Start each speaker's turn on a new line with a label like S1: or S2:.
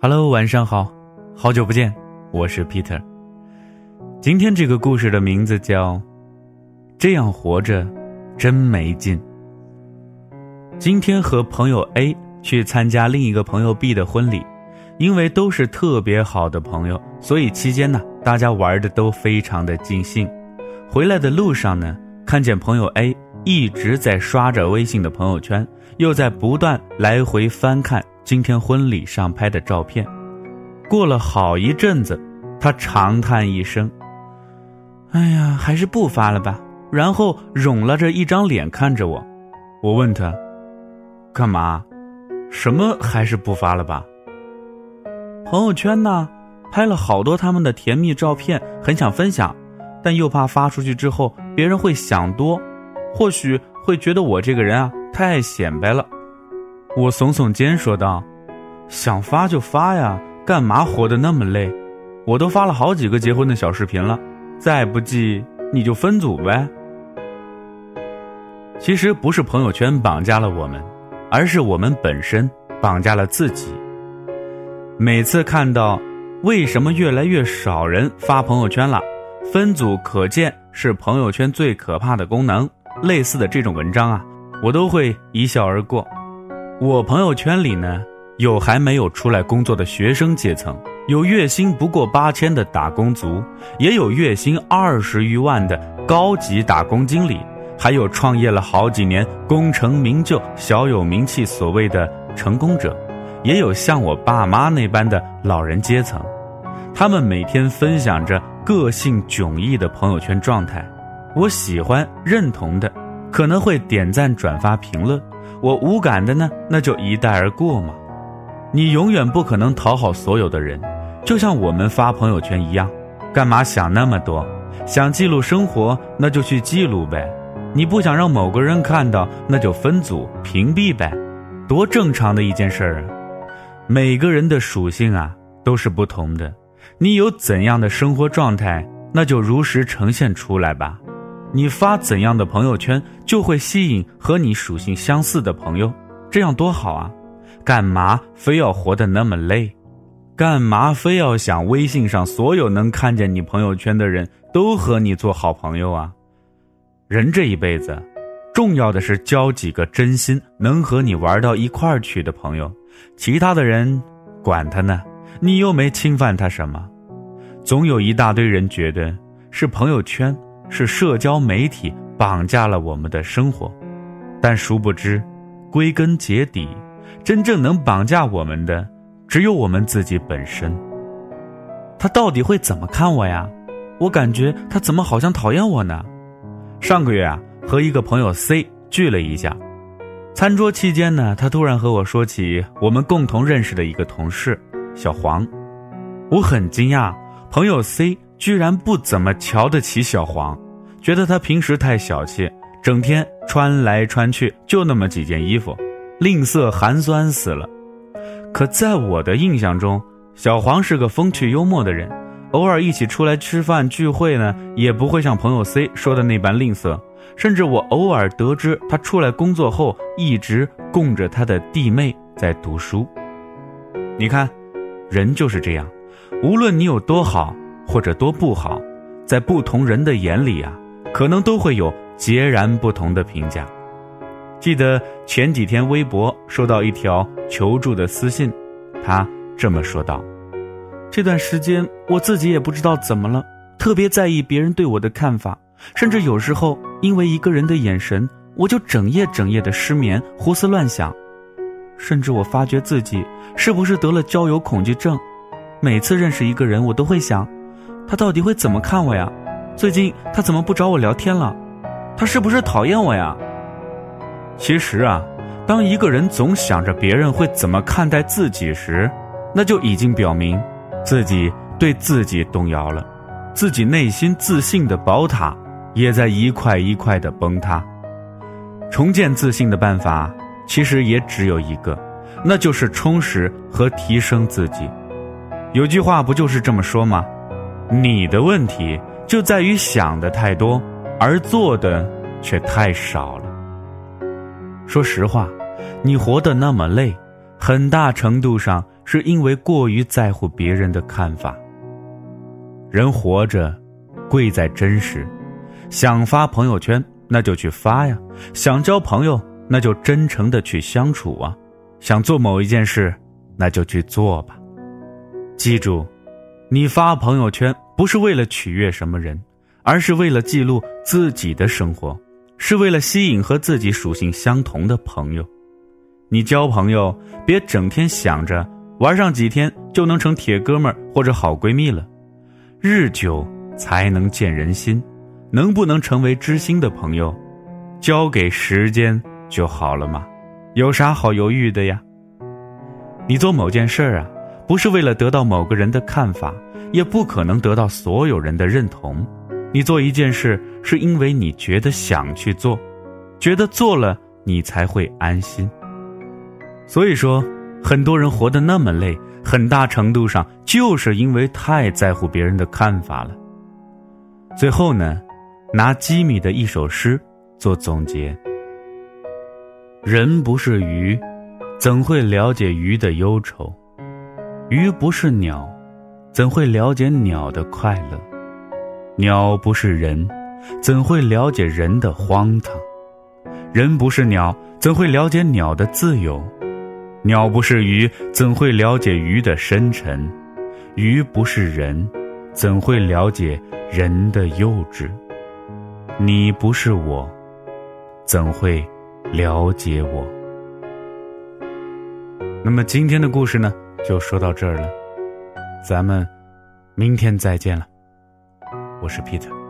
S1: Hello，晚上好，好久不见，我是 Peter。今天这个故事的名字叫《这样活着真没劲》。今天和朋友 A 去参加另一个朋友 B 的婚礼，因为都是特别好的朋友，所以期间呢，大家玩的都非常的尽兴。回来的路上呢，看见朋友 A 一直在刷着微信的朋友圈，又在不断来回翻看。今天婚礼上拍的照片，过了好一阵子，他长叹一声：“哎呀，还是不发了吧。”然后拢了着一张脸看着我。我问他：“干嘛？什么还是不发了吧？”朋友圈呢，拍了好多他们的甜蜜照片，很想分享，但又怕发出去之后别人会想多，或许会觉得我这个人啊太显摆了。我耸耸肩说道：“想发就发呀，干嘛活得那么累？我都发了好几个结婚的小视频了，再不济你就分组呗。”其实不是朋友圈绑架了我们，而是我们本身绑架了自己。每次看到为什么越来越少人发朋友圈了，分组可见是朋友圈最可怕的功能，类似的这种文章啊，我都会一笑而过。我朋友圈里呢，有还没有出来工作的学生阶层，有月薪不过八千的打工族，也有月薪二十余万的高级打工经理，还有创业了好几年、功成名就、小有名气所谓的成功者，也有像我爸妈那般的老人阶层。他们每天分享着个性迥异的朋友圈状态，我喜欢认同的，可能会点赞、转发、评论。我无感的呢，那就一带而过嘛。你永远不可能讨好所有的人，就像我们发朋友圈一样，干嘛想那么多？想记录生活，那就去记录呗。你不想让某个人看到，那就分组屏蔽呗，多正常的一件事儿啊！每个人的属性啊都是不同的，你有怎样的生活状态，那就如实呈现出来吧。你发怎样的朋友圈，就会吸引和你属性相似的朋友，这样多好啊！干嘛非要活得那么累？干嘛非要想微信上所有能看见你朋友圈的人都和你做好朋友啊？人这一辈子，重要的是交几个真心能和你玩到一块去的朋友，其他的人管他呢，你又没侵犯他什么。总有一大堆人觉得是朋友圈。是社交媒体绑架了我们的生活，但殊不知，归根结底，真正能绑架我们的，只有我们自己本身。他到底会怎么看我呀？我感觉他怎么好像讨厌我呢？上个月啊，和一个朋友 C 聚了一下，餐桌期间呢，他突然和我说起我们共同认识的一个同事小黄，我很惊讶，朋友 C。居然不怎么瞧得起小黄，觉得他平时太小气，整天穿来穿去就那么几件衣服，吝啬寒酸死了。可在我的印象中，小黄是个风趣幽默的人，偶尔一起出来吃饭聚会呢，也不会像朋友 C 说的那般吝啬。甚至我偶尔得知他出来工作后，一直供着他的弟妹在读书。你看，人就是这样，无论你有多好。或者多不好，在不同人的眼里啊，可能都会有截然不同的评价。记得前几天微博收到一条求助的私信，他这么说道：“这段时间我自己也不知道怎么了，特别在意别人对我的看法，甚至有时候因为一个人的眼神，我就整夜整夜的失眠，胡思乱想，甚至我发觉自己是不是得了交友恐惧症，每次认识一个人，我都会想。”他到底会怎么看我呀？最近他怎么不找我聊天了？他是不是讨厌我呀？其实啊，当一个人总想着别人会怎么看待自己时，那就已经表明自己对自己动摇了，自己内心自信的宝塔也在一块一块的崩塌。重建自信的办法其实也只有一个，那就是充实和提升自己。有句话不就是这么说吗？你的问题就在于想的太多，而做的却太少了。说实话，你活得那么累，很大程度上是因为过于在乎别人的看法。人活着，贵在真实。想发朋友圈，那就去发呀；想交朋友，那就真诚的去相处啊；想做某一件事，那就去做吧。记住，你发朋友圈不是为了取悦什么人，而是为了记录自己的生活。是为了吸引和自己属性相同的朋友，你交朋友别整天想着玩上几天就能成铁哥们儿或者好闺蜜了，日久才能见人心，能不能成为知心的朋友，交给时间就好了嘛，有啥好犹豫的呀？你做某件事儿啊，不是为了得到某个人的看法，也不可能得到所有人的认同。你做一件事，是因为你觉得想去做，觉得做了你才会安心。所以说，很多人活得那么累，很大程度上就是因为太在乎别人的看法了。最后呢，拿吉米的一首诗做总结：人不是鱼，怎会了解鱼的忧愁？鱼不是鸟，怎会了解鸟的快乐？鸟不是人，怎会了解人的荒唐？人不是鸟，怎会了解鸟的自由？鸟不是鱼，怎会了解鱼的深沉？鱼不是人，怎会了解人的幼稚？你不是我，怎会了解我？那么今天的故事呢，就说到这儿了，咱们明天再见了。我是皮特。